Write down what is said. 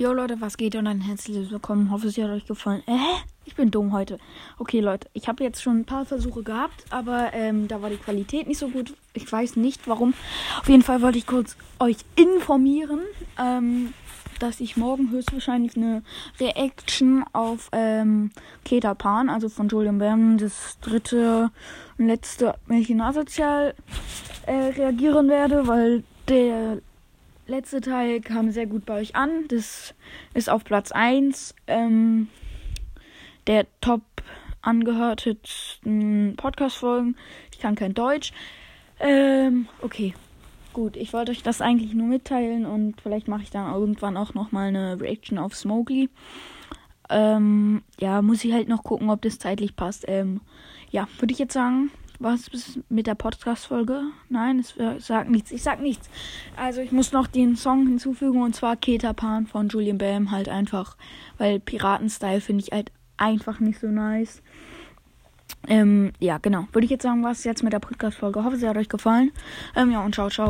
Jo Leute, was geht und ein herzliches Willkommen. Hoffe, es hat euch gefallen. Äh, ich bin dumm heute. Okay Leute, ich habe jetzt schon ein paar Versuche gehabt, aber ähm, da war die Qualität nicht so gut. Ich weiß nicht warum. Auf jeden Fall wollte ich kurz euch informieren, ähm, dass ich morgen höchstwahrscheinlich eine Reaction auf ähm, Keta Pan, also von Julian Bam, das dritte und letzte Märchen asozial äh, reagieren werde, weil der letzte Teil kam sehr gut bei euch an. Das ist auf Platz 1 ähm, der top angehörtesten Podcast-Folgen. Ich kann kein Deutsch. Ähm, okay. Gut, ich wollte euch das eigentlich nur mitteilen und vielleicht mache ich dann irgendwann auch nochmal eine Reaction auf Smokey. Ähm, ja, muss ich halt noch gucken, ob das zeitlich passt. Ähm, ja, würde ich jetzt sagen, was ist mit der Podcast-Folge? Nein, es sagt nichts. Ich sag nichts. Also ich muss noch den Song hinzufügen und zwar Keta Pan von Julian Bam halt einfach, weil Piraten-Style finde ich halt einfach nicht so nice. Ähm, ja, genau. Würde ich jetzt sagen, was jetzt mit der Podcast-Folge. Hoffe, sie hat euch gefallen. Ähm, ja, und ciao, ciao.